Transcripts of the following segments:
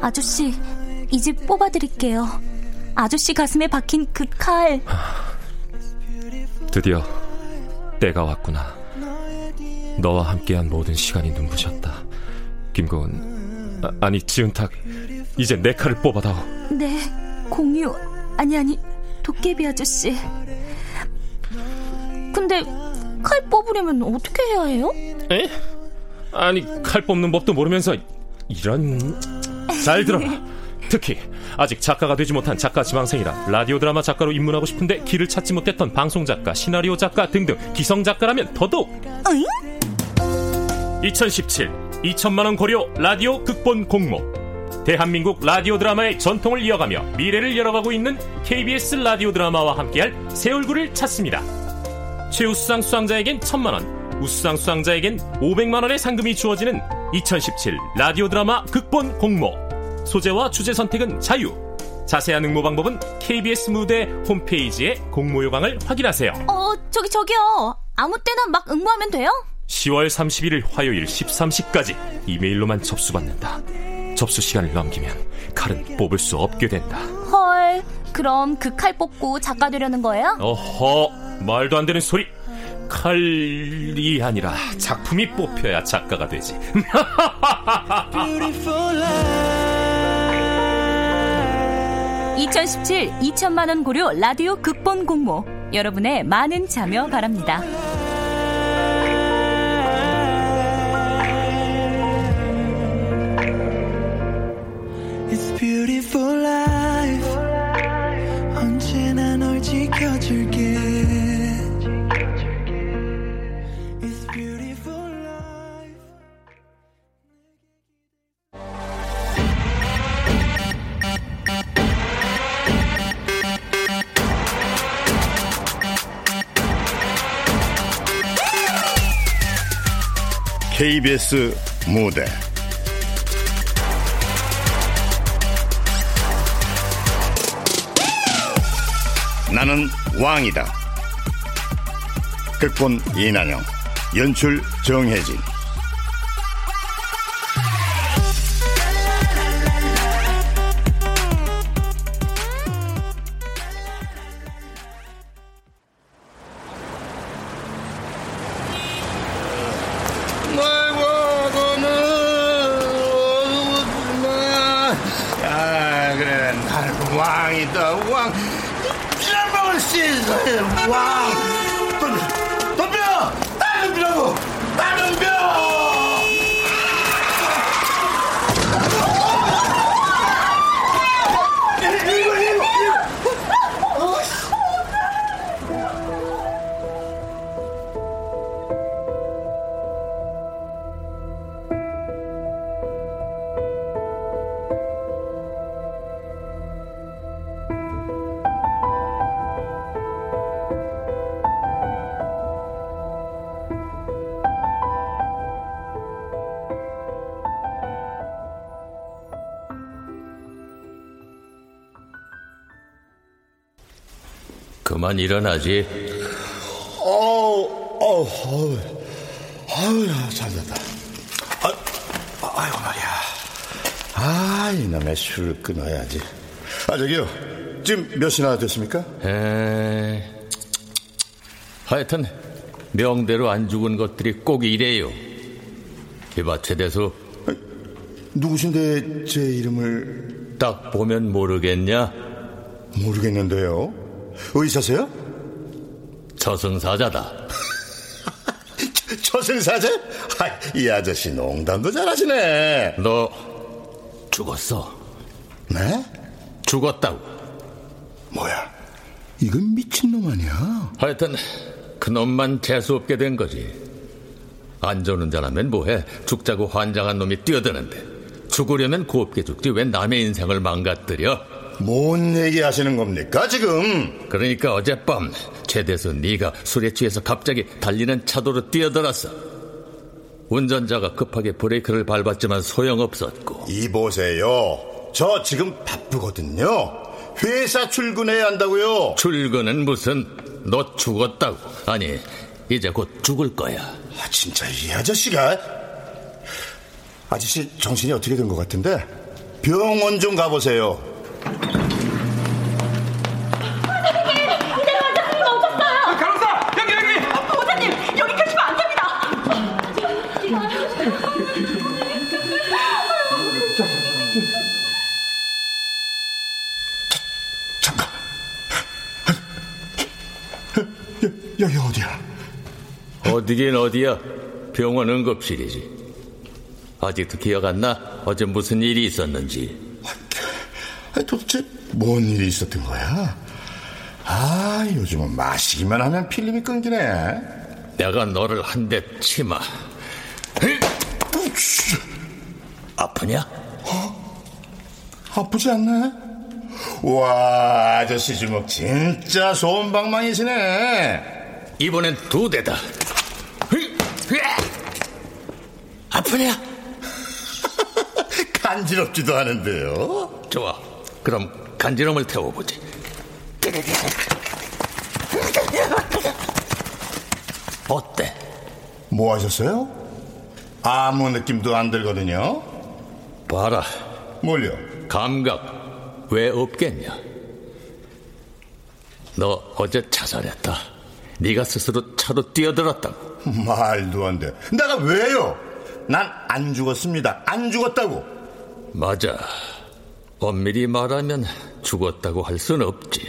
아저씨, 이 집 뽑아드릴게요. 아저씨 가슴에 박힌 그 칼. 드디어 때가 왔구나. 너와 함께한 모든 시간이 눈부셨다. 김고은, 아, 니 지은탁, 이제 내 칼을 뽑아다오. 네, 공유, 아니 아니, 도깨비 아저씨. 근데 칼 뽑으려면 어떻게 해야 해요? 에? 아니 칼 뽑는 법도 모르면서 이런 잘 들어라. 특히 아직 작가가 되지 못한 작가 지망생이라 라디오 드라마 작가로 입문하고 싶은데 길을 찾지 못했던 방송 작가, 시나리오 작가 등등 기성 작가라면 더더욱. 응? 2017 2천만 원 고려 라디오 극본 공모. 대한민국 라디오 드라마의 전통을 이어가며 미래를 열어가고 있는 KBS 라디오 드라마와 함께할 새 얼굴을 찾습니다. 최우수상 수상자에겐 천만 원, 우수상 수상자에겐 500만 원의 상금이 주어지는 2017 라디오 드라마 극본 공모. 소재와 주제 선택은 자유. 자세한 응모 방법은 KBS 무대 홈페이지의 공모 요강을 확인하세요. 어, 저기 저기요. 아무 때나 막 응모하면 돼요? 10월 31일 화요일 13시까지 이메일로만 접수받는다. 접수 시간을 넘기면 칼은 뽑을 수 없게 된다. 헐, 그럼 그 칼 뽑고 작가 되려는 거예요? 어허, 말도 안 되는 소리. 칼이 아니라 작품이 뽑혀야 작가가 되지. 2017 2천만 원 고려 라디오 극본 공모 여러분의 많은 참여 바랍니다. KBS 무대 나는 왕이다. 극본 이난영, 연출 정혜진. 그만 일어나지. 어우, 어우, 어우, 어우, 잘 됐다. 아, 아이고, 말이야. 아, 이놈의 술을 끊어야지. 아, 저기요. 지금 몇 시나 됐습니까? 에... 하여튼, 명대로 안 죽은 것들이 꼭 이래요. 이봐, 최대수. 누구신데 제 이름을. 딱 보면 모르겠냐? 모르겠는데요. 의사세요? 저승사자다. 저승사자? 아, 이 아저씨 농담도 잘하시네. 너 죽었어. 네? 죽었다고. 뭐야? 이건 미친놈 아니야? 하여튼 그놈만 재수없게 된 거지. 안전운전하면 뭐해? 죽자고 환장한 놈이 뛰어드는데. 죽으려면 곱게 죽지 왜 남의 인생을 망가뜨려? 뭔 얘기 하시는 겁니까 지금? 그러니까 어젯밤 최대수 네가 술에 취해서 갑자기 달리는 차도로 뛰어들었어. 운전자가 급하게 브레이크를 밟았지만 소용없었고. 이보세요. 저 지금 바쁘거든요. 회사 출근해야 한다고요. 출근은 무슨 너 죽었다고. 아니 이제 곧 죽을 거야. 아, 진짜 이 아저씨가 아저씨 정신이 어떻게 된 것 같은데 병원 좀 가보세요. 여기 어디야? 어디긴 어디야? 병원 응급실이지. 아직도 기억 안 나? 어제 무슨 일이 있었는지. 도대체 뭔 일이 있었던 거야? 아, 요즘은 마시기만 하면 필름이 끊기네. 내가 너를 한 대 치마. 아프냐? 어? 아프지 않나? 와, 아저씨 주먹 진짜 손방망이시네. 이번엔 두 대다. 아프냐? 간지럽지도 않은데요. 좋아. 그럼 간지럼을 태워보지. 어때? 뭐 하셨어요? 아무 느낌도 안 들거든요. 봐라. 뭘요? 감각 왜 없겠냐? 너 어제 자살했다. 네가 스스로 차로 뛰어들었다고. 말도 안 돼. 내가 왜요? 난 안 죽었습니다. 안 죽었다고. 맞아. 엄밀히 말하면 죽었다고 할 순 없지.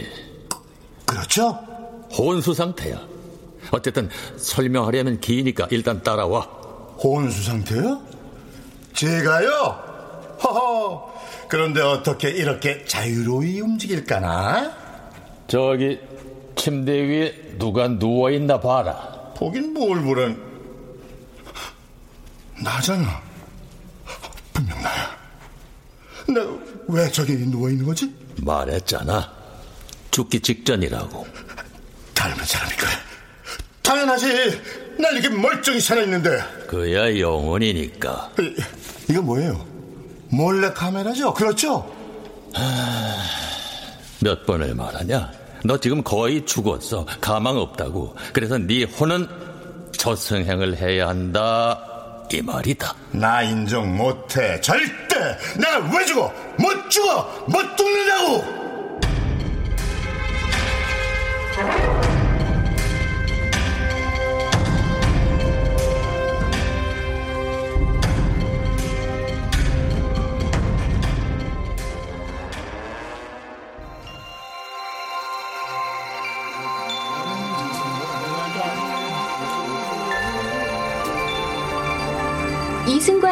그렇죠? 혼수 상태야. 어쨌든 설명하려면 기니까 일단 따라와. 혼수 상태요? 제가요? 허허. 그런데 어떻게 이렇게 자유로이 움직일까나? 저기 침대 위에 누가 누워 있나 봐라. 보긴 뭘 보란. 나잖아. 분명 나야. 내가 왜 저기 누워 있는 거지? 말했잖아. 죽기 직전이라고. 닮은 사람일까? 당연하지. 나 이렇게 멀쩡히 살아있는데. 그야 영혼이니까. 이, 이거 뭐예요? 몰래 카메라죠? 그렇죠? 몇 번을 말하냐? 너 지금 거의 죽었어. 가망 없다고. 그래서 네 혼은 저승행을 해야 한다. 이 말이다. 나 인정 못해. 절대! 내가 왜 죽어? 못 죽어! 못 죽는다고!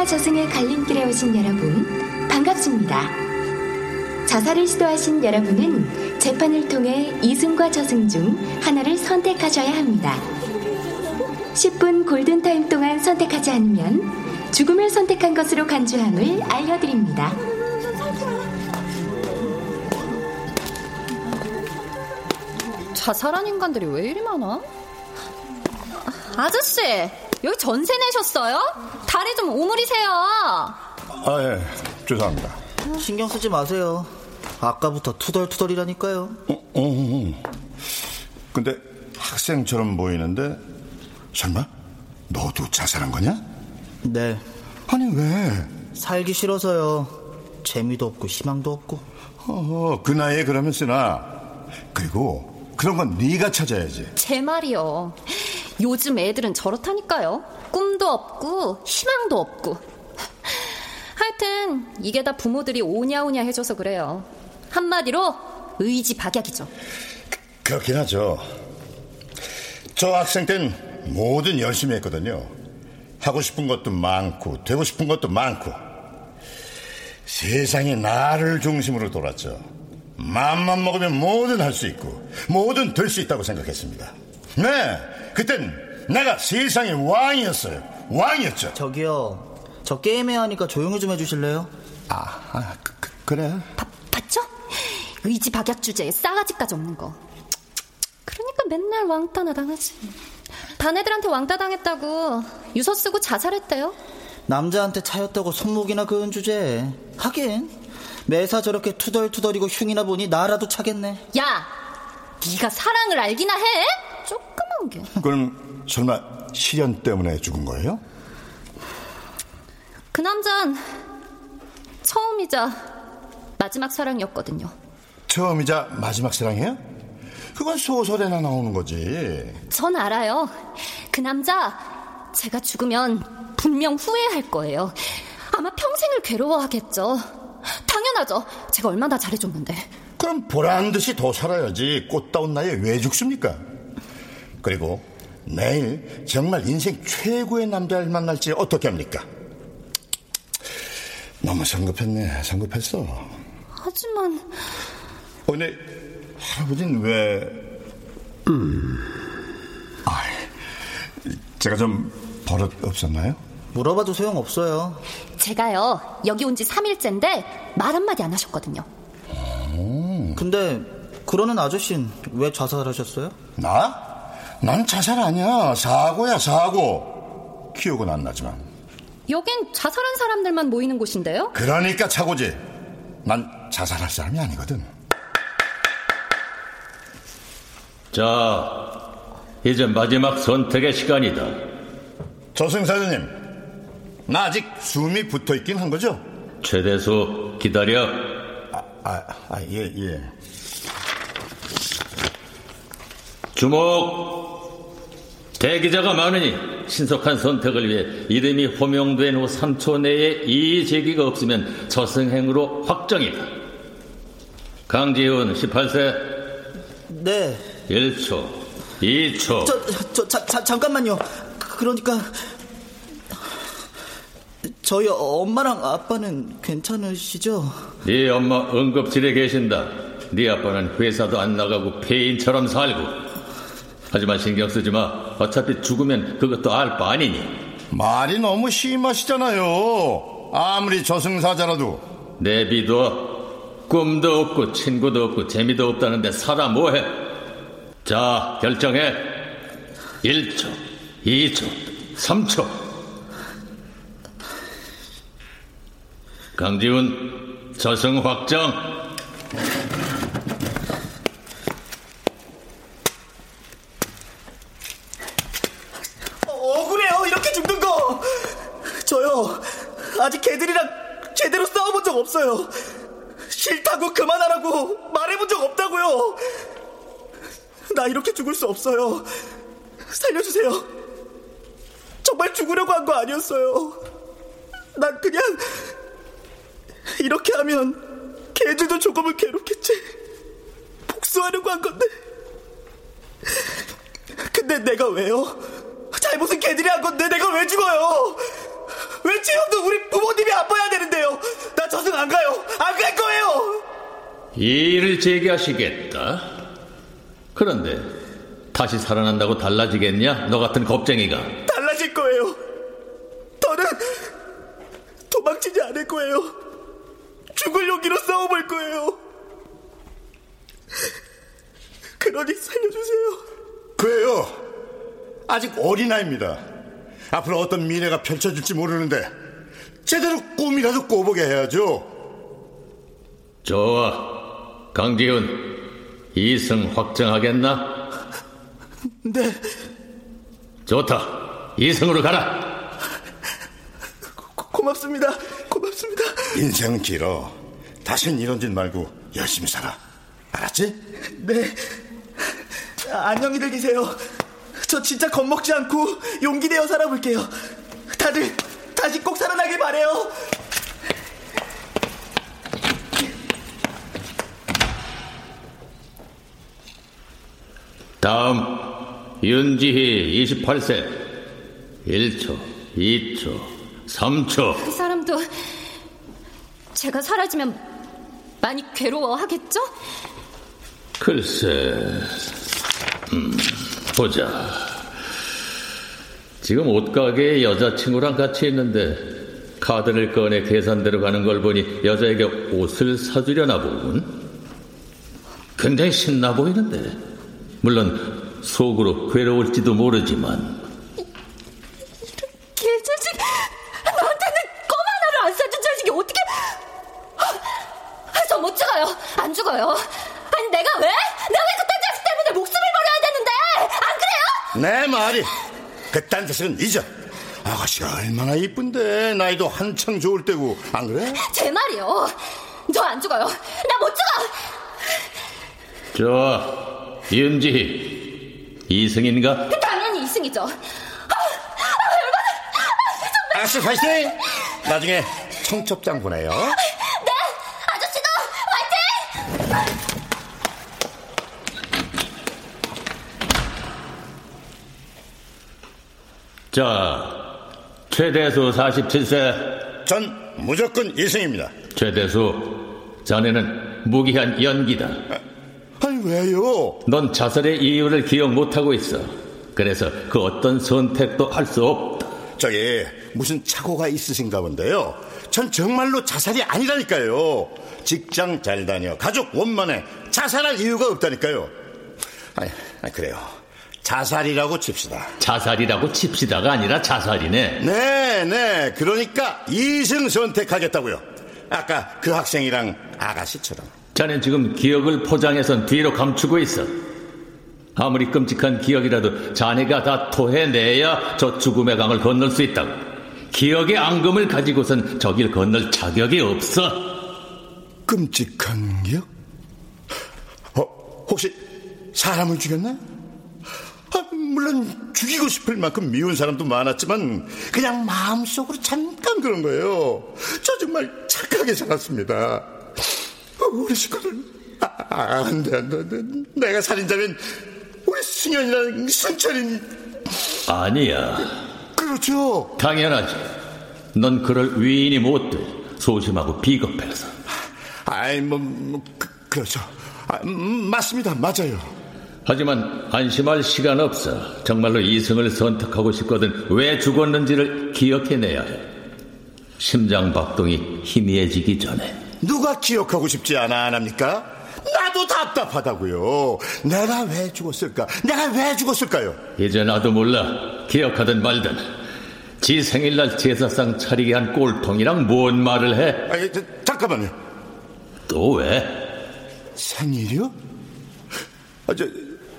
이승과 저승의 갈림길에 오신 여러분, 반갑습니다. 자살을 시도하신 여러분은 재판을 통해 이승과 저승 중 하나를 선택하셔야 합니다. 10분 골든타임 동안 선택하지 않으면 죽음을 선택한 것으로 간주함을 알려드립니다. 자살한 인간들이 왜 이리 많아? 아저씨, 여기 전세 내셨어요? 다리 좀 오므리세요. 아, 예. 죄송합니다. 신경 쓰지 마세요. 아까부터 투덜투덜이라니까요. 어, 어, 어. 근데 학생처럼 보이는데 설마 너도 자살한 거냐? 네. 아니 왜? 살기 싫어서요. 재미도 없고 희망도 없고. 어, 그 나이에 그러면 쓰나. 그리고 그런 건 네가 찾아야지. 제 말이요. 요즘 애들은 저렇다니까요. 꿈도 없고 희망도 없고. 하여튼 이게 다 부모들이 오냐오냐 해줘서 그래요. 한마디로 의지 박약이죠. 그렇긴 하죠. 저 학생 땐 뭐든 열심히 했거든요. 하고 싶은 것도 많고 되고 싶은 것도 많고 세상이 나를 중심으로 돌았죠. 마음만 먹으면 뭐든 할 수 있고 뭐든 될 수 있다고 생각했습니다. 네, 그땐 내가 세상의 왕이었어요. 왕이었죠. 저기요. 저 게임해야 하니까 조용히 좀 해주실래요? 아, 아 그, 그, 그래. 바, 봤죠? 의지 박약 주제에 싸가지까지 없는 거. 그러니까 맨날 왕따나 당하지. 반 애들한테 왕따 당했다고 유서 쓰고 자살했대요. 남자한테 차였다고 손목이나 그은 주제에. 하긴 매사 저렇게 투덜투덜이고 흉이나 보니 나라도 차겠네. 야, 네가 사랑을 알기나 해? 조그만 게. 그럼 설마 시련 때문에 죽은 거예요? 그 남잔 처음이자 마지막 사랑이었거든요. 처음이자 마지막 사랑이에요? 그건 소설에나 나오는 거지. 전 알아요. 그 남자 제가 죽으면 분명 후회할 거예요. 아마 평생을 괴로워하겠죠. 당연하죠. 제가 얼마나 잘해줬는데. 그럼 보란 듯이 더 살아야지 꽃다운 나이에 왜 죽습니까? 그리고 내일 정말 인생 최고의 남자를 만날지 어떻게 합니까? 너무 성급했네, 성급했어. 하지만 어, 근데 할아버지는 왜... 음... 아, 제가 좀 버릇 없었나요? 물어봐도 소용없어요. 제가요 여기 온 지 3일째인데 말 한마디 안 하셨거든요. 근데 그러는 아저씨는 왜 자살하셨어요? 나? 난 자살 아니야. 사고야, 사고. 기억은 안 나지만. 여긴 자살한 사람들만 모이는 곳인데요? 그러니까 차고지. 난 자살할 사람이 아니거든. 자, 이제 마지막 선택의 시간이다. 저승 사장님, 나 아직 숨이 붙어 있긴 한 거죠? 최대수 기다려. 아, 아, 예, 예. 주목. 대기자가 많으니 신속한 선택을 위해 이름이 호명된 후 3초 내에 이의 제기가 없으면 저승행으로 확정이다. 강지훈 18세 네. 1초, 2초. 저, 저, 자, 자, 잠깐만요. 그- 그러니까 저희 엄마랑 아빠는 괜찮으시죠? 네 엄마 응급실에 계신다. 네 아빠는 회사도 안 나가고 폐인처럼 살고. 하지만 신경 쓰지 마. 어차피 죽으면 그것도 알 바 아니니. 말이 너무 심하시잖아요. 아무리 저승사자라도. 내비둬. 꿈도 없고 친구도 없고 재미도 없다는데 살아 뭐해? 자, 결정해. 1초, 2초, 3초. 강지훈, 저승 확정. 억울해요, 이렇게 죽는 거! 저요, 아직 걔들이랑 제대로 싸워본 적 없어요. 싫다고 그만하라고 말해본 적 없다고요. 나 이렇게 죽을 수 없어요. 살려주세요. 정말 죽으려고 한 거 아니었어요. 난 그냥 이렇게 하면 걔들도 조금은 괴롭겠지. 복수하려고 한 건데. 근데 내가 왜요? 잘못은 걔들이 한 건데 내가 왜 죽어요? 왜 지금도 우리 부모님이 아파야 되는데요? 나 저승 안 가요. 안 갈 거예요. 이의를 제기하시겠다. 그런데 다시 살아난다고 달라지겠냐? 너 같은 겁쟁이가. 달라질 거예요. 더는 도망치지 않을 거예요. 죽을 용기로 싸워볼 거예요. 그러니 살려주세요. 그래요. 아직 어린아이입니다. 앞으로 어떤 미래가 펼쳐질지 모르는데 제대로 꿈이라도 꿔보게 해야죠. 좋아. 강지훈, 이승 확정하겠나? 네, 좋다. 이승으로 가라. 고, 고맙습니다. 고맙습니다. 인생은 길어. 다신 이런 짓 말고 열심히 살아. 알았지? 네. 아, 안녕히들 계세요. 저 진짜 겁먹지 않고 용기 내어 살아볼게요. 다들 다시 꼭 살아나길 바래요. 다음, 윤지희 28세. 1초, 2초, 3초. 그 사람도 제가 사라지면 많이 괴로워하겠죠? 글쎄, 음, 보자. 지금 옷가게에 여자친구랑 같이 있는데 카드를 꺼내 계산대로 가는 걸 보니 여자에게 옷을 사주려나 보군. 굉장히 신나 보이는데. 물론 속으로 괴로울지도 모르지만 개자식! 나한테는 껌 하나를 안 사준 자식이 어떻게... 저 못 죽어요. 안 죽어요. 아니 내가 왜? 내가 왜 그딴 자식 말이 그딴 짓은 잊어. 아가씨가 얼마나 이쁜데 나이도 한창 좋을 때고 안 그래? 제 말이요. 저 안 죽어요. 나 못 죽어. 좋아, 윤지 이승인가? 당연히 이승이죠. 아, 아, 아가씨 파이팅! 나중에 청첩장 보내요. 네, 아저씨도 화이팅! 자, 최대수 47세. 전 무조건 이승입니다. 최대수, 자네는 무기한 연기다. 아니 왜요? 넌 자살의 이유를 기억 못하고 있어. 그래서 그 어떤 선택도 할 수 없다. 저기 무슨 착오가 있으신가 본데요. 전 정말로 자살이 아니라니까요. 직장 잘 다녀, 가족 원만해, 자살할 이유가 없다니까요. 아니, 아니 그래요. 자살이라고 칩시다. 자살이라고 칩시다가 아니라 자살이네. 네, 네. 그러니까 이승 선택하겠다고요. 아까 그 학생이랑 아가씨처럼. 자넨 지금 기억을 포장해선 뒤로 감추고 있어. 아무리 끔찍한 기억이라도 자네가 다 토해내야 저 죽음의 강을 건널 수 있다고. 기억의 앙금을 가지고선 저길 건널 자격이 없어. 끔찍한 기억? 어, 혹시 사람을 죽였나? 아, 물론 죽이고 싶을 만큼 미운 사람도 많았지만 그냥 마음속으로 잠깐 그런 거예요. 저 정말 착하게 살았습니다. 어, 우리 식구들 아, 아, 안 돼, 안 돼, 안 돼. 내가 살인자면 우리 승현이랑 승철이 아니야. 그렇죠. 당연하지. 넌 그럴 위인이 못 돼. 소심하고 비겁해서. 아이, 뭐, 뭐 그, 그렇죠. 아, 음, 맞습니다. 맞아요. 하지만 안심할 시간 없어. 정말로 이승을 선택하고 싶거든 왜 죽었는지를 기억해내야 해. 심장 박동이 희미해지기 전에. 누가 기억하고 싶지 않아 안 합니까? 나도 답답하다고요. 내가 왜 죽었을까? 내가 왜 죽었을까요? 이제 나도 몰라. 기억하든 말든. 지 생일날 제사상 차리게 한 꼴통이랑 뭔 말을 해? 아니, 저, 잠깐만요. 또 왜? 생일이요? 아, 저,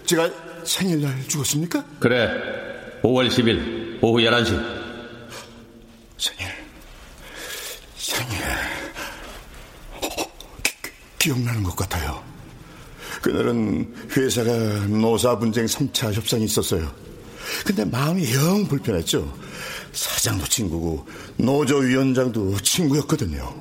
제가 생일날 죽었습니까? 그래. 5월 10일 오후 11시. 생일. 생일. 어, 기, 기억나는 것 같아요. 그날은 회사가 노사 분쟁 3차 협상이 있었어요. 근데 마음이 영 불편했죠. 사장도 친구고 노조 위원장도 친구였거든요.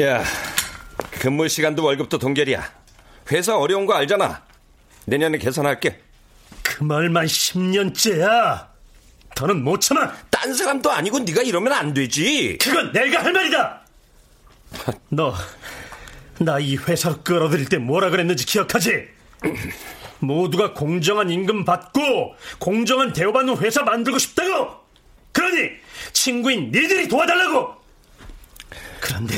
야, 근무 시간도 월급도 동결이야. 회사 어려운 거 알잖아. 내년에 개선할게. 그 말만 10년째야. 더는 못 참아. 딴 사람도 아니고 네가 이러면 안 되지. 그건 내가 할 말이다. 너, 나 이 회사로 끌어들일 때 뭐라 그랬는지 기억하지? 모두가 공정한 임금 받고 공정한 대우받는 회사 만들고 싶다고. 그러니 친구인 니들이 도와달라고. 그런데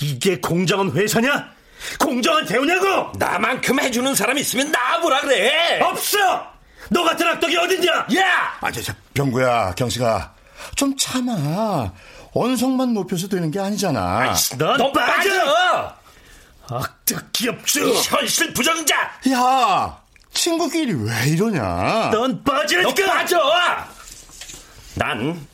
이게 공정한 회사냐? 공정한 대우냐고? 나만큼 해주는 사람 있으면 나보라 그래. 없어. 너 같은 악덕이 어딨냐? 야, 아, 저, 저, 병구야, 경식아. 좀 참아. 언성만 높여서 되는 게 아니잖아. 넌너 빠져. 빠져. 악덕 기업주. 현실 부정자. 야, 친구끼리 왜 이러냐? 넌너 빠지니까. 빠져. 난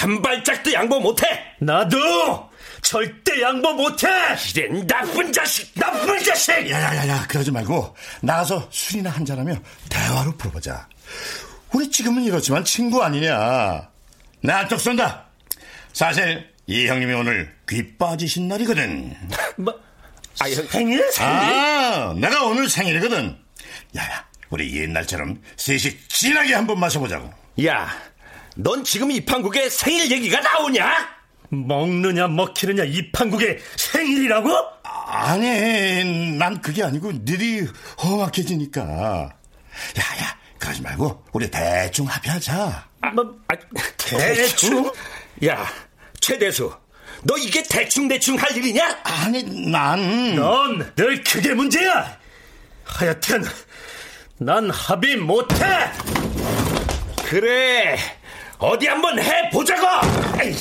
한 발짝도 양보 못해. 나도 절대 양보 못해. 이런 나쁜 자식. 나쁜 자식. 야야야야, 그러지 말고 나가서 술이나 한잔하며 대화로 풀어보자. 우리 지금은 이렇지만 친구 아니냐? 내 한쪽 쏜다. 사실 이 형님이 오늘 귀 빠지신 날이거든. 뭐? 아이, 생일? 아, 내가 오늘 생일이거든. 야야, 우리 옛날처럼 셋이 진하게 한번 마셔보자고. 야, 넌 지금 이 판국에 생일 얘기가 나오냐? 먹느냐 먹히느냐 이 판국의 생일이라고? 아니, 난 그게 아니고 너이 험악해지니까. 야야, 그러지 말고 우리 대충 합의하자. 아, 뭐, 아, 대충? 야, 최대수. 너 이게 대충대충 할 일이냐? 아니, 난. 넌 늘 그게 문제야! 하여튼, 난 합의 못해! 그래, 어디 한번 해보자고! 에이.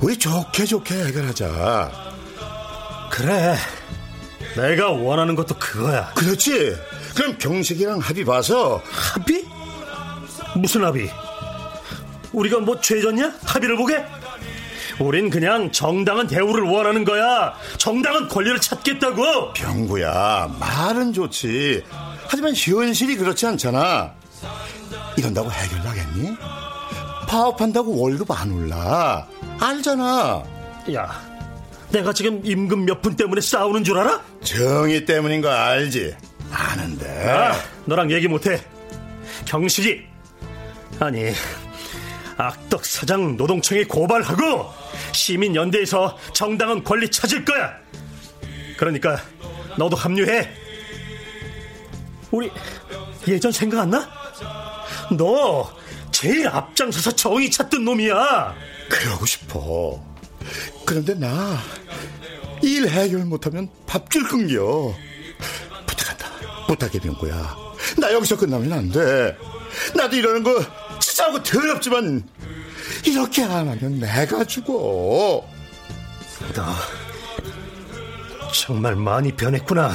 우리 좋게 좋게 해결하자. 그래. 내가 원하는 것도 그거야. 그렇지. 그럼 경식이랑 합의 봐서. 합의? 무슨 합의? 우리가 뭐 죄졌냐? 합의를 보게? 우린 그냥 정당한 대우를 원하는 거야. 정당한 권리를 찾겠다고. 병구야, 말은 좋지. 하지만 현실이 그렇지 않잖아. 이런다고 해결 나겠니? 파업한다고 월급 안 올라. 알잖아. 야, 내가 지금 임금 몇분 때문에 싸우는 줄 알아? 정의 때문인 거 알지? 아는데. 아, 너랑 얘기 못해. 경식이. 아니, 악덕 사장 노동청에 고발하고 시민연대에서 정당한 권리 찾을 거야. 그러니까 너도 합류해. 우리 예전 생각 안 나? 너 제일 앞장서서 정의 찾던 놈이야. 그러고 싶어. 그런데 나 일 해결 못하면 밥줄 끊겨. 부탁한다. 부탁해 병구야. 나 여기서 끝나면 안 돼. 나도 이러는 거 치사하고 더럽지만 이렇게 안 하면 내가 죽어. 너 정말 많이 변했구나.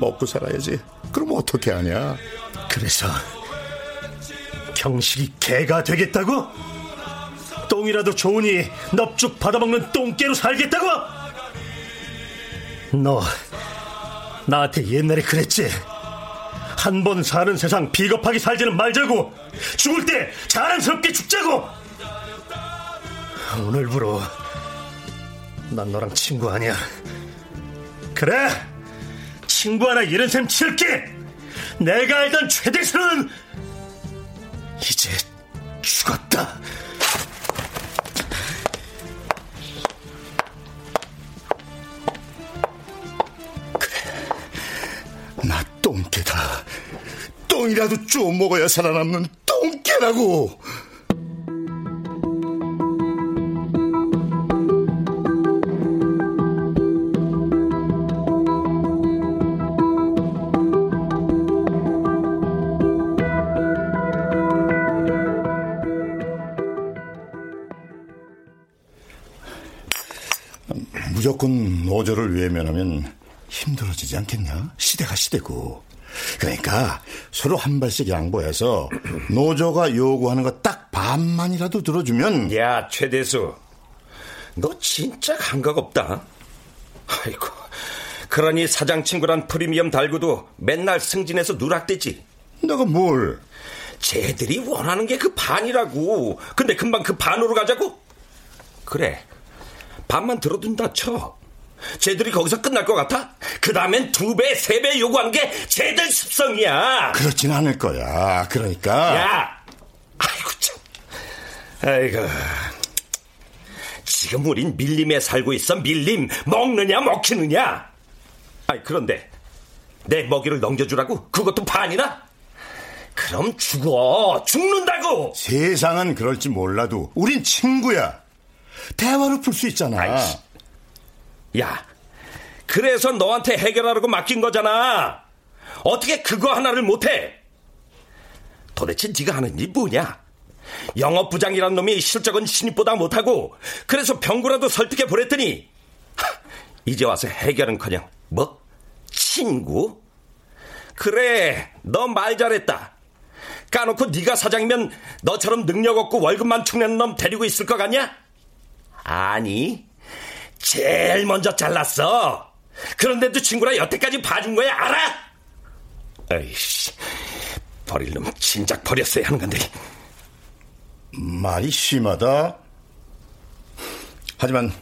먹고 살아야지. 그럼 어떻게 하냐? 그래서 경식이 개가 되겠다고? 똥이라도 좋으니 넙죽 받아먹는 똥개로 살겠다고? 너 나한테 옛날에 그랬지? 한 번 사는 세상 비겁하게 살지는 말자고 죽을 때 자랑스럽게 죽자고 오늘부로 난 너랑 친구 아니야 그래 친구 하나 이런 셈 칠게 내가 알던 최대수는 이제 죽었다. 그래, 나 똥개다. 똥이라도 좀 먹어야 살아남는 똥개라고. 무조건 노조를 외면하면 힘들어지지 않겠냐? 시대가 시대고. 그러니까 서로 한 발씩 양보해서 노조가 요구하는 거 딱 반만이라도 들어주면 야 최대수. 너 진짜 감각 없다. 아이고 그러니 사장 친구란 프리미엄 달고도 맨날 승진해서 누락되지. 내가 뭘? 쟤들이 원하는 게 그 반이라고. 근데 금방 그 반으로 가자고. 그래 반만 들어둔다 쳐 쟤들이 거기서 끝날 것 같아? 그 다음엔 두 배, 세 배 요구하는 게 쟤들 습성이야. 그렇진 않을 거야. 그러니까. 야! 아이고, 참. 아이고. 지금 우린 밀림에 살고 있어, 밀림. 먹느냐, 먹히느냐? 아이, 그런데 내 먹이를 넘겨주라고? 그것도 반이나? 그럼 죽어. 죽는다고! 세상은 그럴지 몰라도 우린 친구야. 대화로 풀 수 있잖아. 야, 그래서 너한테 해결하라고 맡긴 거잖아. 어떻게 그거 하나를 못해? 도대체 네가 하는 일 뭐냐? 영업부장이란 놈이 실적은 신입보다 못하고 그래서 병구라도 설득해 보랬더니 이제 와서 해결은커녕 뭐? 친구? 그래, 너 말 잘했다. 까놓고 네가 사장이면 너처럼 능력 없고 월급만 축내는 놈 데리고 있을 것 같냐? 아니, 제일 먼저 잘랐어. 그런데도 친구라 여태까지 봐준 거야, 알아? 에이씨, 버릴 놈 진작 버렸어야 하는 건데. 말이 심하다. 하지만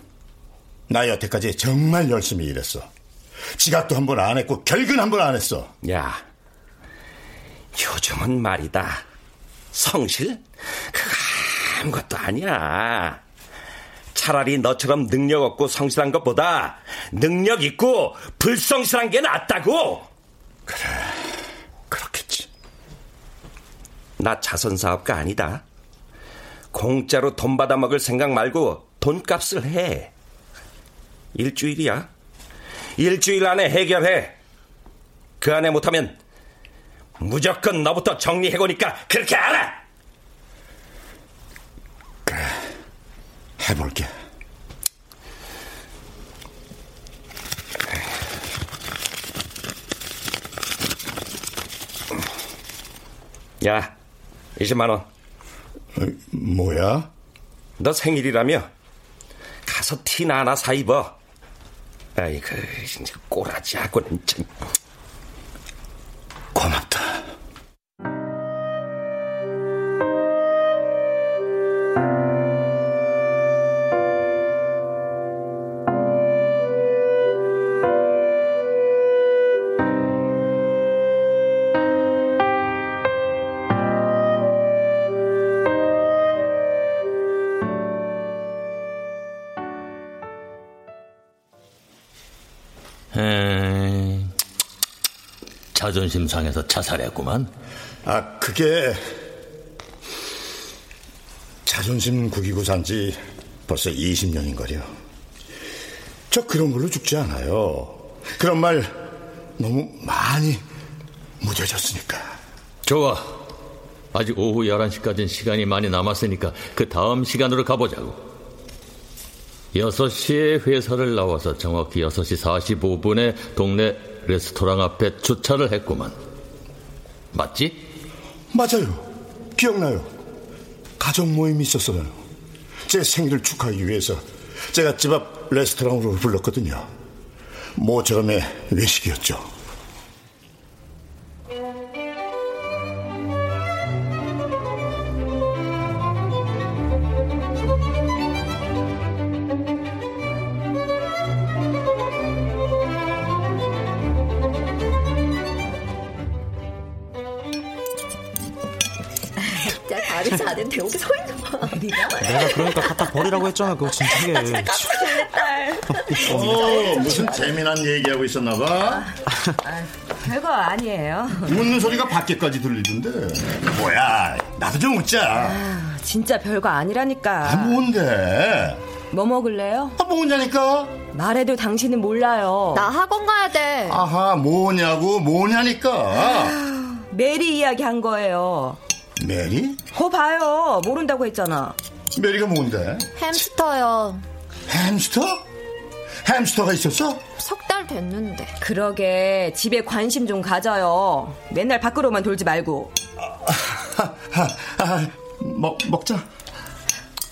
나 여태까지 정말 열심히 일했어. 지각도 한 번 안 했고 결근 한 번 안 했어. 야, 요즘은 말이다. 성실? 그거 아무것도 아니야. 차라리 너처럼 능력 없고 성실한 것보다 능력 있고 불성실한 게 낫다고. 그래, 그렇겠지. 나 자선 사업가 아니다. 공짜로 돈 받아 먹을 생각 말고 돈값을 해. 일주일이야. 일주일 안에 해결해. 그 안에 못하면 무조건 너부터 정리해보니까 그렇게 알아! 그래, 해볼게. 야, 20만원. 어, 뭐야? 너 생일이라며? 가서 티나 하나 사 입어. 진짜 꼬라지하고는 참. 고맙다. 자존심 상해서 자살했구만. 아, 그게 자존심 구기고 산 지 벌써 20년인 거려. 저 그런 걸로 죽지 않아요. 그런 말 너무 많이 무뎌졌으니까. 좋아. 아직 오후 11시까지는 시간이 많이 남았으니까 그 다음 시간으로 가보자고. 6시에 회사를 나와서 정확히 6시 45분에 동네 레스토랑 앞에 주차를 했구만. 맞지? 맞아요. 기억나요. 가족 모임이 있었어요. 제 생일을 축하하기 위해서 제가 집 앞 레스토랑으로 불렀거든요. 모처럼의 외식이었죠. 버리라고 했잖아. 그거 진짜게. 어, 무슨 재미난 얘기하고 있었나 봐. 별거 아니에요. 웃는 소리가 밖에까지 들리던데. 뭐야, 나도 좀 웃자. 진짜 별거 아니라니까. 아, 뭔데? 뭐 먹을래요? 아, 뭐냐니까? 말해도 당신은 몰라요. 나 학원 가야 돼. 아하, 뭐냐고, 뭐냐니까. 메리 이야기 한 거예요. 메리? 거 봐요. 모른다고 했잖아. 메리가 뭔데? 햄스터요. 햄스터? 햄스터가 있었어? 석 달 됐는데. 그러게 집에 관심 좀 가져요. 맨날 밖으로만 돌지 말고. 아, 먹, 먹자.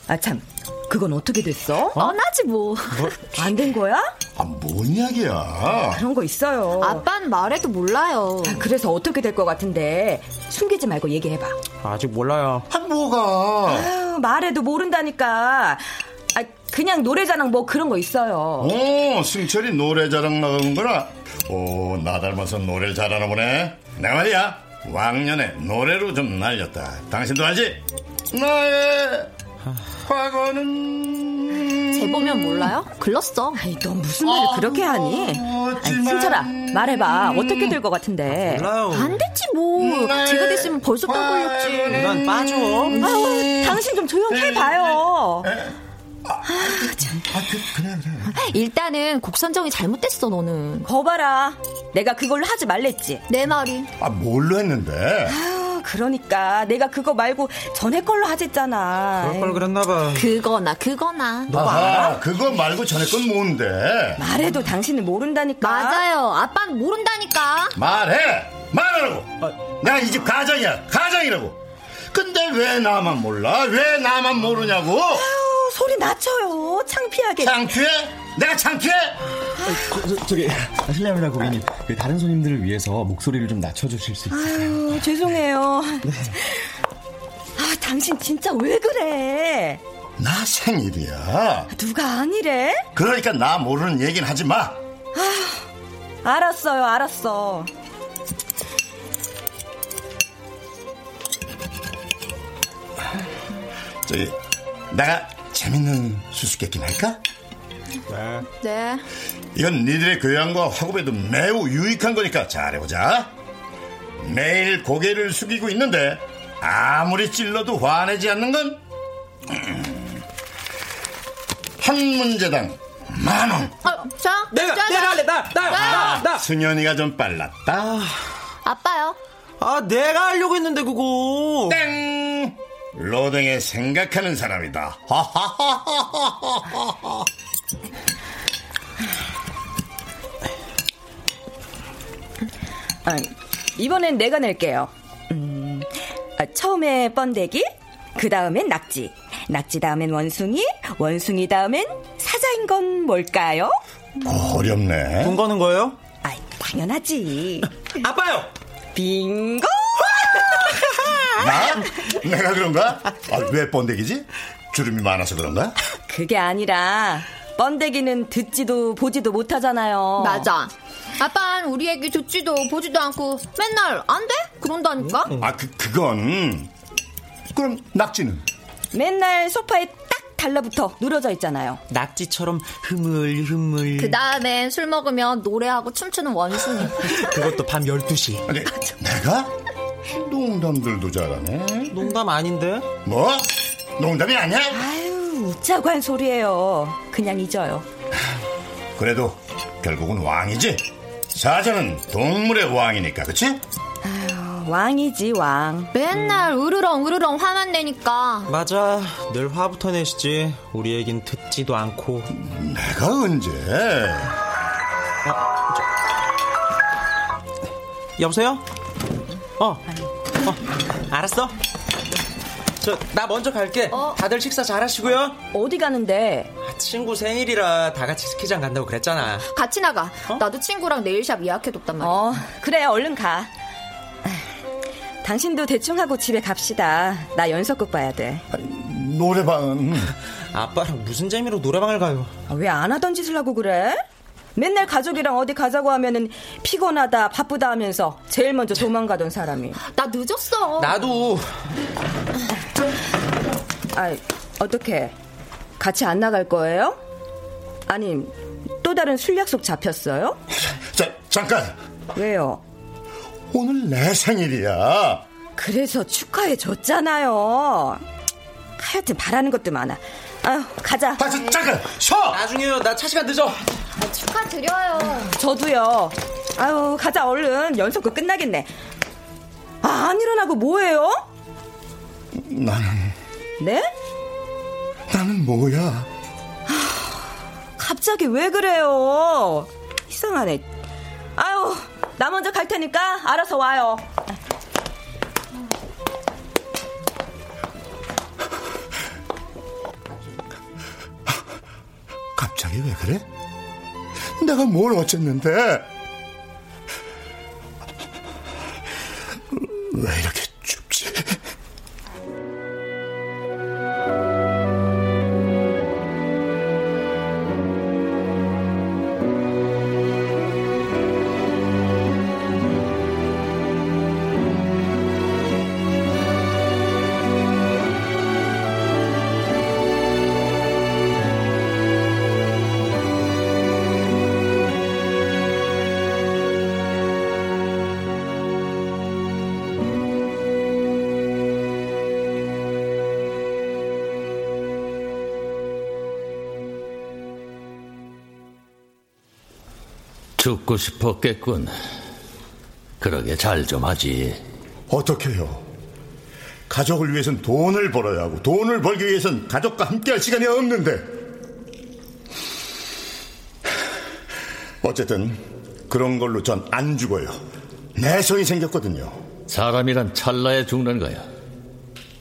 아 참, 그건 어떻게 됐어? 안 하지 뭐. 안 된 거야? 아, 뭔 이야기야? 그런 거 있어요. 아빠는 말해도 몰라요. 아, 그래서 어떻게 될 것 같은데 숨기지 말고 얘기해봐. 아직 몰라요. 아, 뭐가? 아유, 말해도 모른다니까. 아, 그냥 노래자랑 뭐 그런 거 있어요. 오, 승철이 노래 자랑 나가는 거라. 오, 나 닮아서 노래를 잘하나 보네. 내가 말이야, 왕년에 노래로 좀 날렸다. 당신도 알지? 나의 과거는. 재보면 몰라요? 글렀어. 아이, 너 무슨 말을 그렇게 하니? 아니, 승철아, 말해봐. 어떻게 될 것 같은데? 몰라요. 안 됐지 뭐. 제가 됐으면 벌써 딱 걸렸지. 난 빠져. 아우, 당신 좀 조용히 해봐요. 아, 그, 그래, 그래. 일단은 곡 선정이 잘못됐어 너는. 거봐라. 내가 그걸로 하지 말랬지. 내 말이. 아, 뭘로 했는데? 아, 그러니까 내가 그거 말고 전에 걸로 하랬잖아. 그럴 걸 그랬나봐. 그거나 그거나. 아하, 그거 말고 전에 건 뭔데? 말해도 당신은 모른다니까. 맞아요. 아빠는 모른다니까. 말해! 말하라고! 내가 이 집 가장이야, 가장이라고! 근데 왜 나만 몰라? 왜 나만 모르냐고? 아유, 소리 낮춰요. 창피하게. 창피해? 내가 창피해? 저, 기 실례합니다 고객님. 그 다른 손님들을 위해서 목소리를 좀 낮춰주실 수 있어요? 아유 죄송해요. 아 당신 진짜 왜 그래? 나 생일이야. 누가 아니래? 그러니까 나 모르는 얘기는 하지 마. 아, 알았어요, 알았어. 저기 내가 재밌는 수수께끼 할까? 네. 네. 이건 니들의 교양과 학업에도 매우 유익한 거니까 잘해보자. 매일 고개를 숙이고 있는데 아무리 찔러도 화내지 않는 건 한 문제당 만 원. 어, 자, 내가, 자, 내가 자. 할래, 나, 나, 나, 나. 승현이가 좀 빨랐다. 아빠요. 아, 내가 하려고 했는데, 그거. 땡! 로댕에 생각하는 사람이다. 하하하하하하. 아, 이번엔 내가 낼게요. 음, 아, 처음에 번데기, 그 다음엔 낙지, 낙지 다음엔 원숭이, 원숭이 다음엔 사자인 건 뭘까요? 어렵네. 돈 거는 거예요? 아이, 당연하지. 아빠요! 빙고! 나? 내가 그런가? 아, 왜 번데기지? 주름이 많아서 그런가? 그게 아니라, 번데기는 듣지도 보지도 못하잖아요. 맞아. 아빠는 우리 얘기 듣지도 보지도 않고 맨날 안 돼? 그런다니까? 아, 그, 그건. 그럼 낙지는? 맨날 소파에 딱 달라붙어 누러져 있잖아요. 낙지처럼 흐물흐물. 그 다음엔 술 먹으면 노래하고 춤추는 원숭이. 그것도 밤 12시. 아니, 내가? 농담들도 잘하네. 농담 아닌데? 뭐? 농담이 아니야? 아유, 웃자고 한 소리예요. 그냥 잊어요. 그래도 결국은 왕이지? 사자는 동물의 왕이니까, 그치? 아유, 왕이지, 왕. 맨날 으르렁 으르렁 화만 내니까. 맞아. 늘 화부터 내시지. 우리 얘긴 듣지도 않고. 내가 언제? 여보세요? 어. 어. 알았어. 저, 나 먼저 갈게. 다들 식사 잘 하시고요. 어디 가는데? 아, 친구 생일이라 다 같이 스키장 간다고 그랬잖아. 같이 나가. 나도 친구랑 네일샵 예약해뒀단 말이야. 어, 그래, 얼른 가. 당신도 대충 하고 집에 갑시다. 나 연속극 봐야 돼. 노래방은 아빠랑 무슨 재미로 노래방을 가요? 아, 왜안 하던 짓을 하고 그래? 맨날 가족이랑 어디 가자고 하면은 피곤하다, 바쁘다 하면서 제일 먼저 도망가던 사람이. 나 늦었어. 나도. 아, 어떻게? 같이 안 나갈 거예요? 아니, 또 다른 술 약속 잡혔어요? 자, 잠깐. 왜요? 오늘 내 생일이야. 그래서 축하해 줬잖아요. 하여튼 바라는 것도 많아. 아유, 가자. 아, 자, 잠깐, 쉬어! 나중에요. 나 차 시간 늦어. 축하드려요. 저도요. 아유, 가자, 얼른. 연속극 끝나겠네. 아, 안 일어나고 뭐해요? 나는, 네? 나는 뭐야? 갑자기 왜 그래요? 이상하네. 아유, 나 먼저 갈 테니까 알아서 와요. 갑자기 왜 그래? 내가 뭘 어쨌는데? 왜 이렇게 죽고 싶었겠군. 그러게 잘 좀 하지. 어떻게요? 가족을 위해선 돈을 벌어야 하고 돈을 벌기 위해선 가족과 함께할 시간이 없는데 어쨌든 그런 걸로 전 안 죽어요. 내성이 생겼거든요. 사람이란 찰나에 죽는 거야.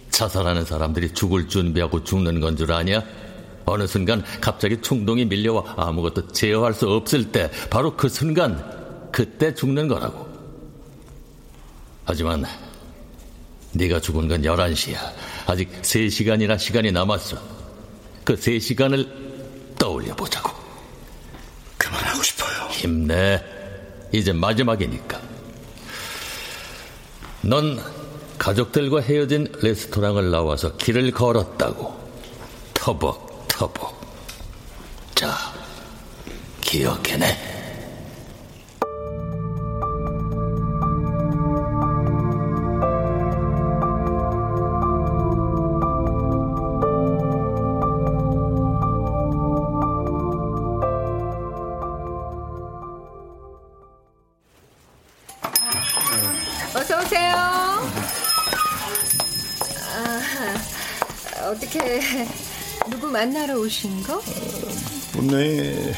자살하는 사람들이 죽을 준비하고 죽는 건 줄 아냐? 어느 순간 갑자기 충동이 밀려와 아무것도 제어할 수 없을 때 바로 그 순간 그때 죽는 거라고. 하지만 네가 죽은 건 11시야. 아직 3시간이나 시간이 남았어. 그 3시간을 떠올려 보자고. 그만하고 싶어요. 힘내. 이제 마지막이니까. 넌 가족들과 헤어진 레스토랑을 나와서 길을 걸었다고. 터벅, 터벅. 자, 기억해내. 거? 분명히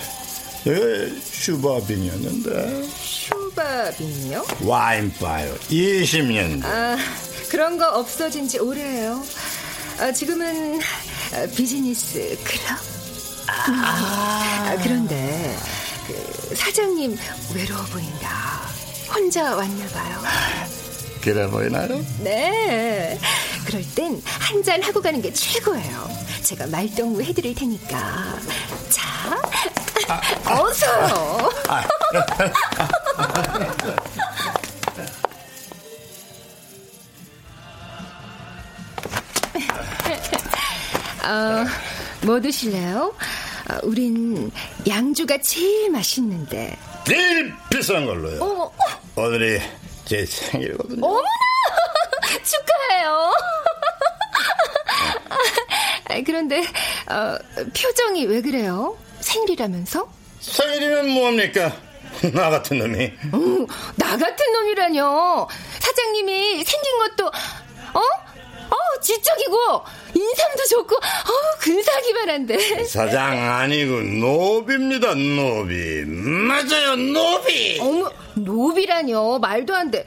여기 슈바빈이었는데 슈바빈요? 와인바요 20년 아, 그런 거 없어진 지 오래예요. 아, 지금은 아, 비즈니스 클럽. 아, 그런데 그 사장님 외로워 보인다. 혼자 왔나 봐요. 그래 보이나요? 네. 그럴 땐 한 잔 하고 가는 게 최고예요. 제가 말동무 해드릴 테니까. 자, 어서요. 어, 뭐 드실래요? 어, 우린 양주가 제일 맛있는데. 제일 비싼 걸로요 어, 오늘이 제 생일이거든요 어머나! 축하해요. 아, 그런데 어, 표정이 왜 그래요? 생일이라면서? 생일이면 뭐합니까? 나 같은 놈이 어, 나 같은 놈이라뇨. 사장님이 생긴 것도 어? 어, 지적이고 인상도 좋고 어, 근사하기만 한데. 사장 아니고 노비입니다 노비 맞아요 노비 어머, 노비라뇨. 말도 안 돼.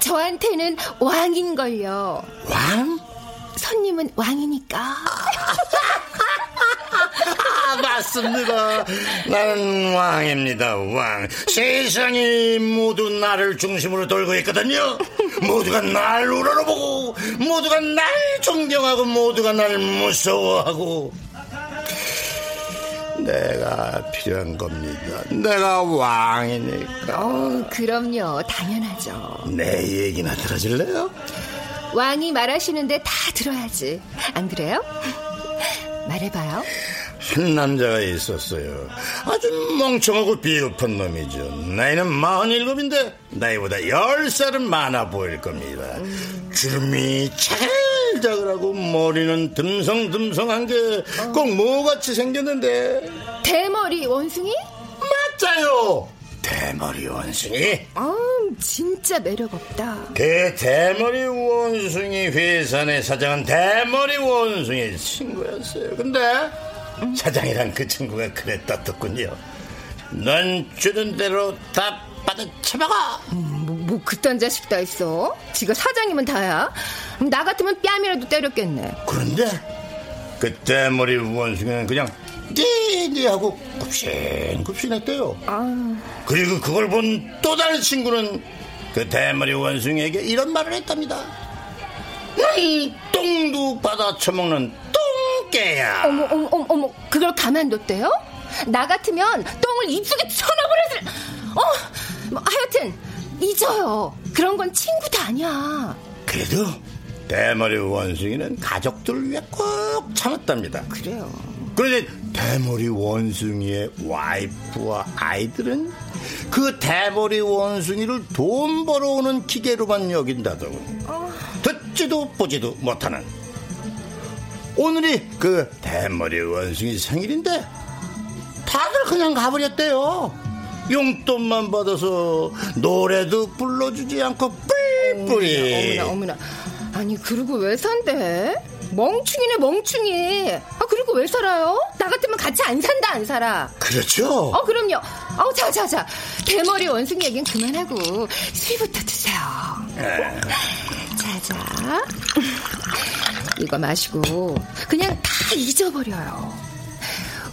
저한테는 왕인걸요. 왕? 손님은 왕이니까. 아, 맞습니다. 나는 왕입니다, 왕. 세상이 모두 나를 중심으로 돌고 있거든요. 모두가 날 우러러보고, 모두가 날 존경하고, 모두가 날 무서워하고. 내가 필요한 겁니다. 내가 왕이니까. 어, 그럼요. 당연하죠. 내 얘기나 들어줄래요? 왕이 말하시는데 다 들어야지. 안 그래요? 말해봐요. 한 남자가 있었어요. 아주 멍청하고 비겁한 놈이죠. 나이는 47인데 나이보다 10살은 많아 보일 겁니다. 주름이 자글자글하고 머리는 듬성듬성한 게꼭 뭐같이 생겼는데 대머리 원숭이? 맞아요. 대머리 원숭이. 아, 진짜 매력 없다. 그 대머리 원숭이 회사 내 사장은 대머리 원숭이 친구였어요. 근데 사장이란 그 친구가 그랬다 떴군요. 넌 주는 대로 다 받아 쳐먹어. 뭐, 뭐 그딴 자식 다 있어? 지가 사장이면 다야. 나 같으면 뺨이라도 때렸겠네. 그런데 그 대머리 원숭이는 그냥 띠띠 하고 굽신굽신했대요. 아, 그리고 그걸 본 또 다른 친구는 그 대머리 원숭이에게 이런 말을 했답니다. 넌 똥도 받아 처먹는 똥개야. 어머, 어머, 어머, 어머, 그걸 가만뒀대요? 나 같으면 똥을 입속에 쳐넣어버렸을, 어! 뭐, 하여튼, 잊어요. 그런 건 친구도 아니야. 그래도 대머리 원숭이는 가족들을 위해 꼭 참았답니다. 그래요. 그런데 대머리 원숭이의 와이프와 아이들은 그 대머리 원숭이를 돈 벌어오는 기계로만 여긴다더군. 듣지도 보지도 못하는. 오늘이 그 대머리 원숭이 생일인데 다들 그냥 가버렸대요. 용돈만 받아서 노래도 불러주지 않고 뿔뿔이. 어머나, 어머나. 아니, 그리고 왜 산대? 멍충이네, 멍충이. 아, 그리고 왜 살아요? 나 같으면 같이 안 산다, 안 살아. 그렇죠. 어, 그럼요. 어, 자, 자, 자. 대머리 원숭이 얘기는 그만하고, 술부터 드세요. 자, 자. 이거 마시고, 그냥 다 잊어버려요.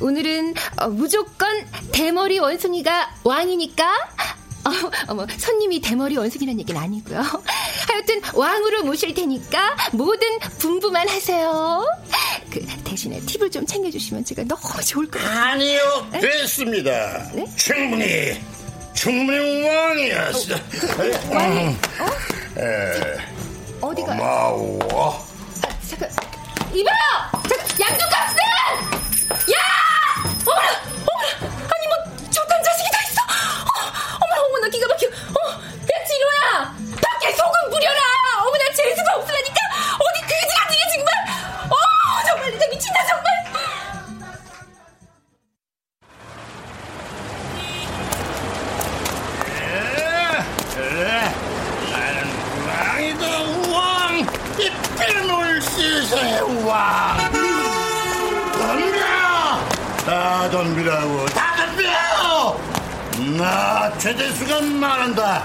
오늘은 어, 무조건 대머리 원숭이가 왕이니까 어, 어머, 손님이 대머리 원숭이란 얘기는 아니고요. 하여튼 왕으로 모실 테니까 모든 분부만 하세요. 그 대신에 팁을 좀 챙겨주시면 제가 너무 좋을 것 같아요. 아니요, 네? 됐습니다. 네? 충분히, 충분히 왕이었어. 그, 왕이? 어? 에, 어디가? 고마워. 아, 잠깐, 이봐요! 양쪽 값은! 야! 어머나! 어, 어머나 기가 막혀! 어, 야 진호야! 밖에 소금 뿌려라! 어머나 재수가 없으라 최대수가 말한다.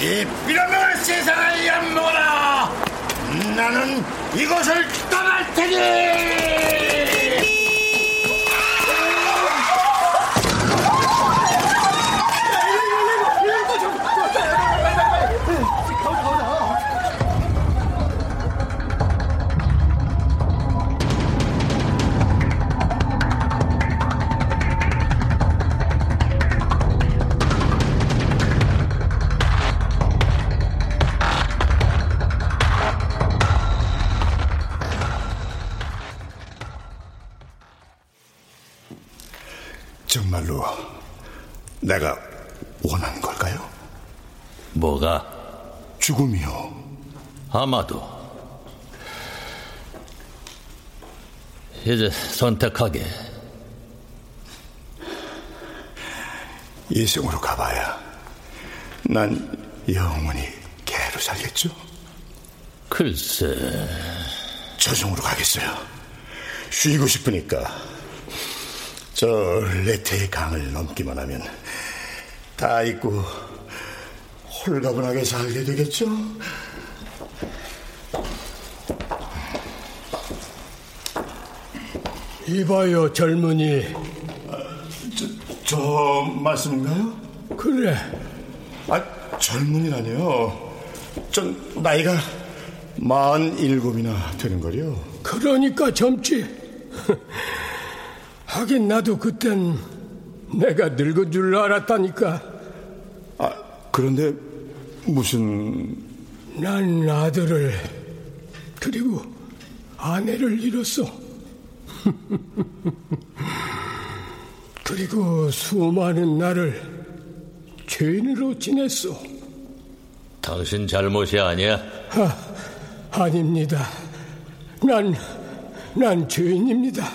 이 빌어먹을 세상을 엿먹어라! 나는 이것을 떠날 테니! 죽음이요. 아마도. 이제 선택하게. 이승으로 가봐야 난 영원히 개로 살겠죠? 글쎄. 저승으로 가겠어요. 쉬고 싶으니까. 저 레테의 강을 넘기만 하면 다 잊고 홀가분하게 살게 되겠죠? 이봐요, 젊은이. 저, 저 말씀인가요? 그래. 아, 젊은이라니요. 전 나이가 만 일곱이나 되는 거요. 그러니까 젊지. 하긴 나도 그땐 내가 늙은 줄 알았다니까. 아, 그런데 무슨... 난 아들을 그리고 아내를 잃었어. 그리고 수많은 나를 죄인으로 지냈어. 당신 잘못이 아니야? 아, 아닙니다. 난, 난 죄인입니다.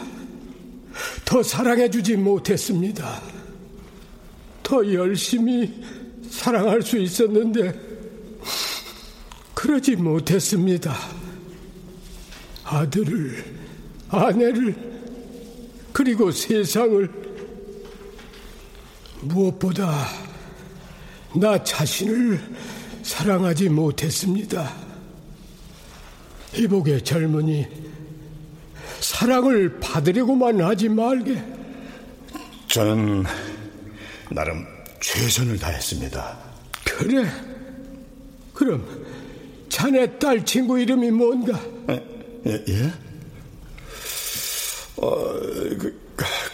더 사랑해주지 못했습니다. 더 열심히 사랑할 수 있었는데, 그러지 못했습니다. 아들을, 아내를, 그리고 세상을, 무엇보다 나 자신을 사랑하지 못했습니다. 이복의 젊은이, 사랑을 받으려고만 하지 말게. 저는 나름 최선을 다했습니다. 그래. 그럼 자네 딸 친구 이름이 뭔가? 예? 예? 어, 그,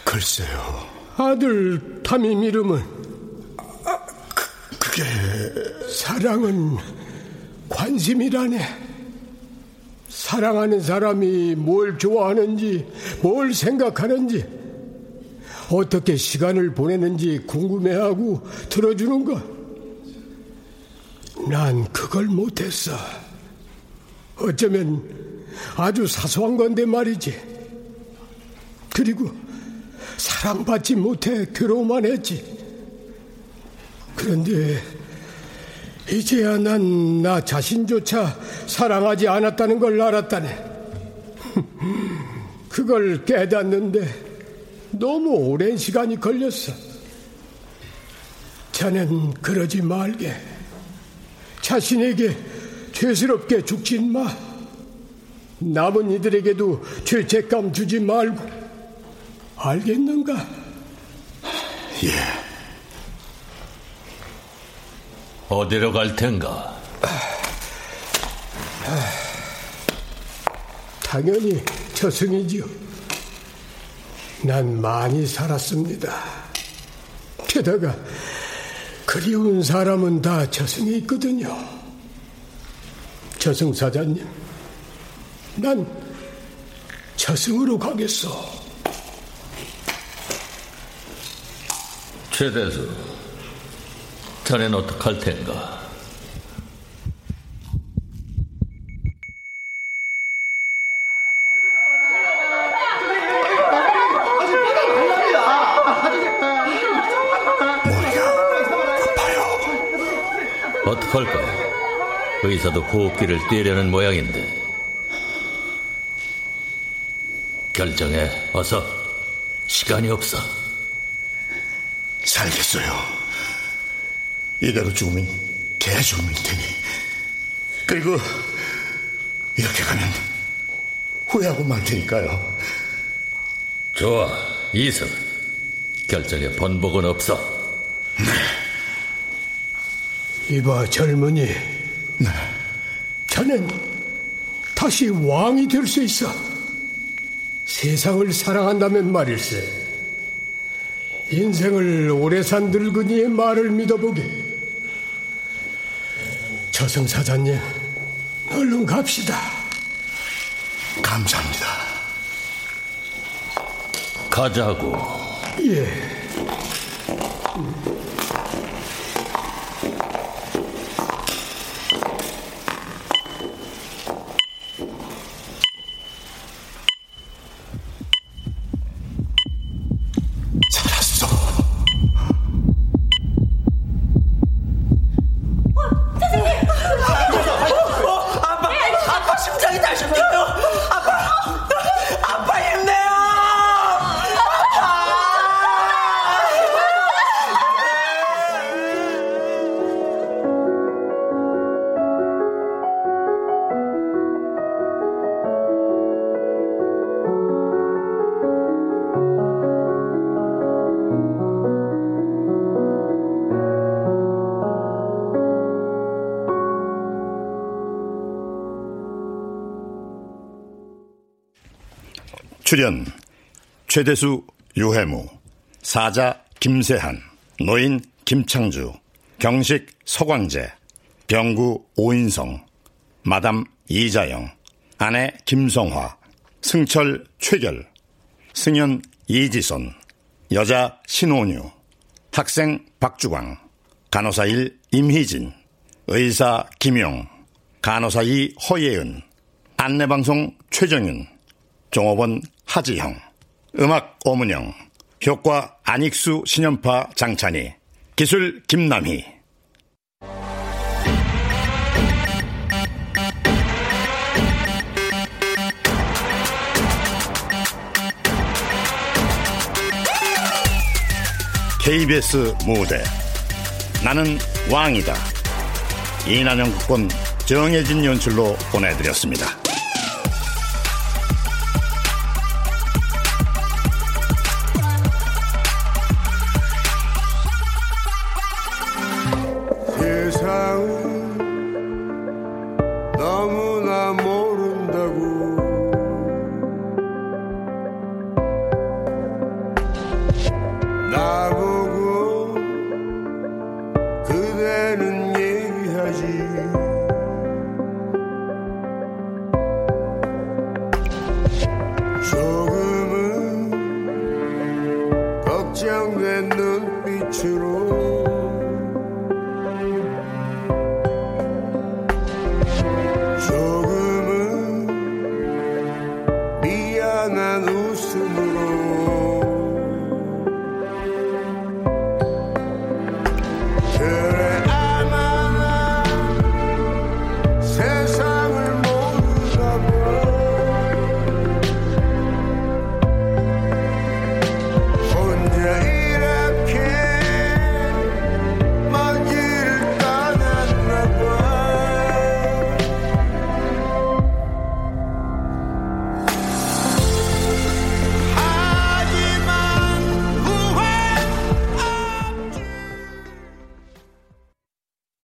글쎄요. 아들 담임 이름은? 아, 그, 그게... 사랑은 관심이라네. 사랑하는 사람이 뭘 좋아하는지, 뭘 생각하는지, 어떻게 시간을 보내는지 궁금해하고 들어주는 것. 난 그걸 못했어. 어쩌면 아주 사소한 건데 말이지. 그리고 사랑받지 못해 괴로워만 했지. 그런데 이제야 난 나 자신조차 사랑하지 않았다는 걸 알았다네. 그걸 깨닫는데 너무 오랜 시간이 걸렸어. 자넨 그러지 말게. 자신에게 죄스럽게 죽진 마. 남은 이들에게도 죄책감 주지 말고 알겠는가? 예. 어디로 갈 텐가? 당연히 저승이지요. 난 많이 살았습니다. 게다가 그리운 사람은 다 저승에 있거든요. 저승 사자님, 난 저승으로 가겠소. 최대수, 자넨 어떡할 텐가? 어떡할까? 의사도 호흡기를 떼려는 모양인데. 결정해, 어서. 시간이 없어. 살겠어요. 이대로 죽으면 개죽음일 테니. 그리고 이렇게 가면 후회하고 말 테니까요. 좋아, 이승. 결정에 번복은 없어. 이봐 젊은이. 네. 자넨 다시 왕이 될 수 있어. 세상을 사랑한다면 말일세. 인생을 오래 산 늙은이의 말을 믿어보게. 저승사자님, 얼른 갑시다. 감사합니다. 가자고. 예. 출연 최대수 유해무 사자 김세한 노인 김창주 경식 서광재 병구 오인성 마담 이자영 아내 김성화 승철 최결 승연 이지선 여자 신원유 학생 박주광 간호사 일 임희진 의사 김용 간호사 이 허예은 안내방송 최정윤 종업원 하지형, 음악 오문영, 효과 안익수 신연파 장찬희, 기술 김남희. KBS 무대 나는 왕이다. 이난영 국권 정혜진 연출로 보내드렸습니다.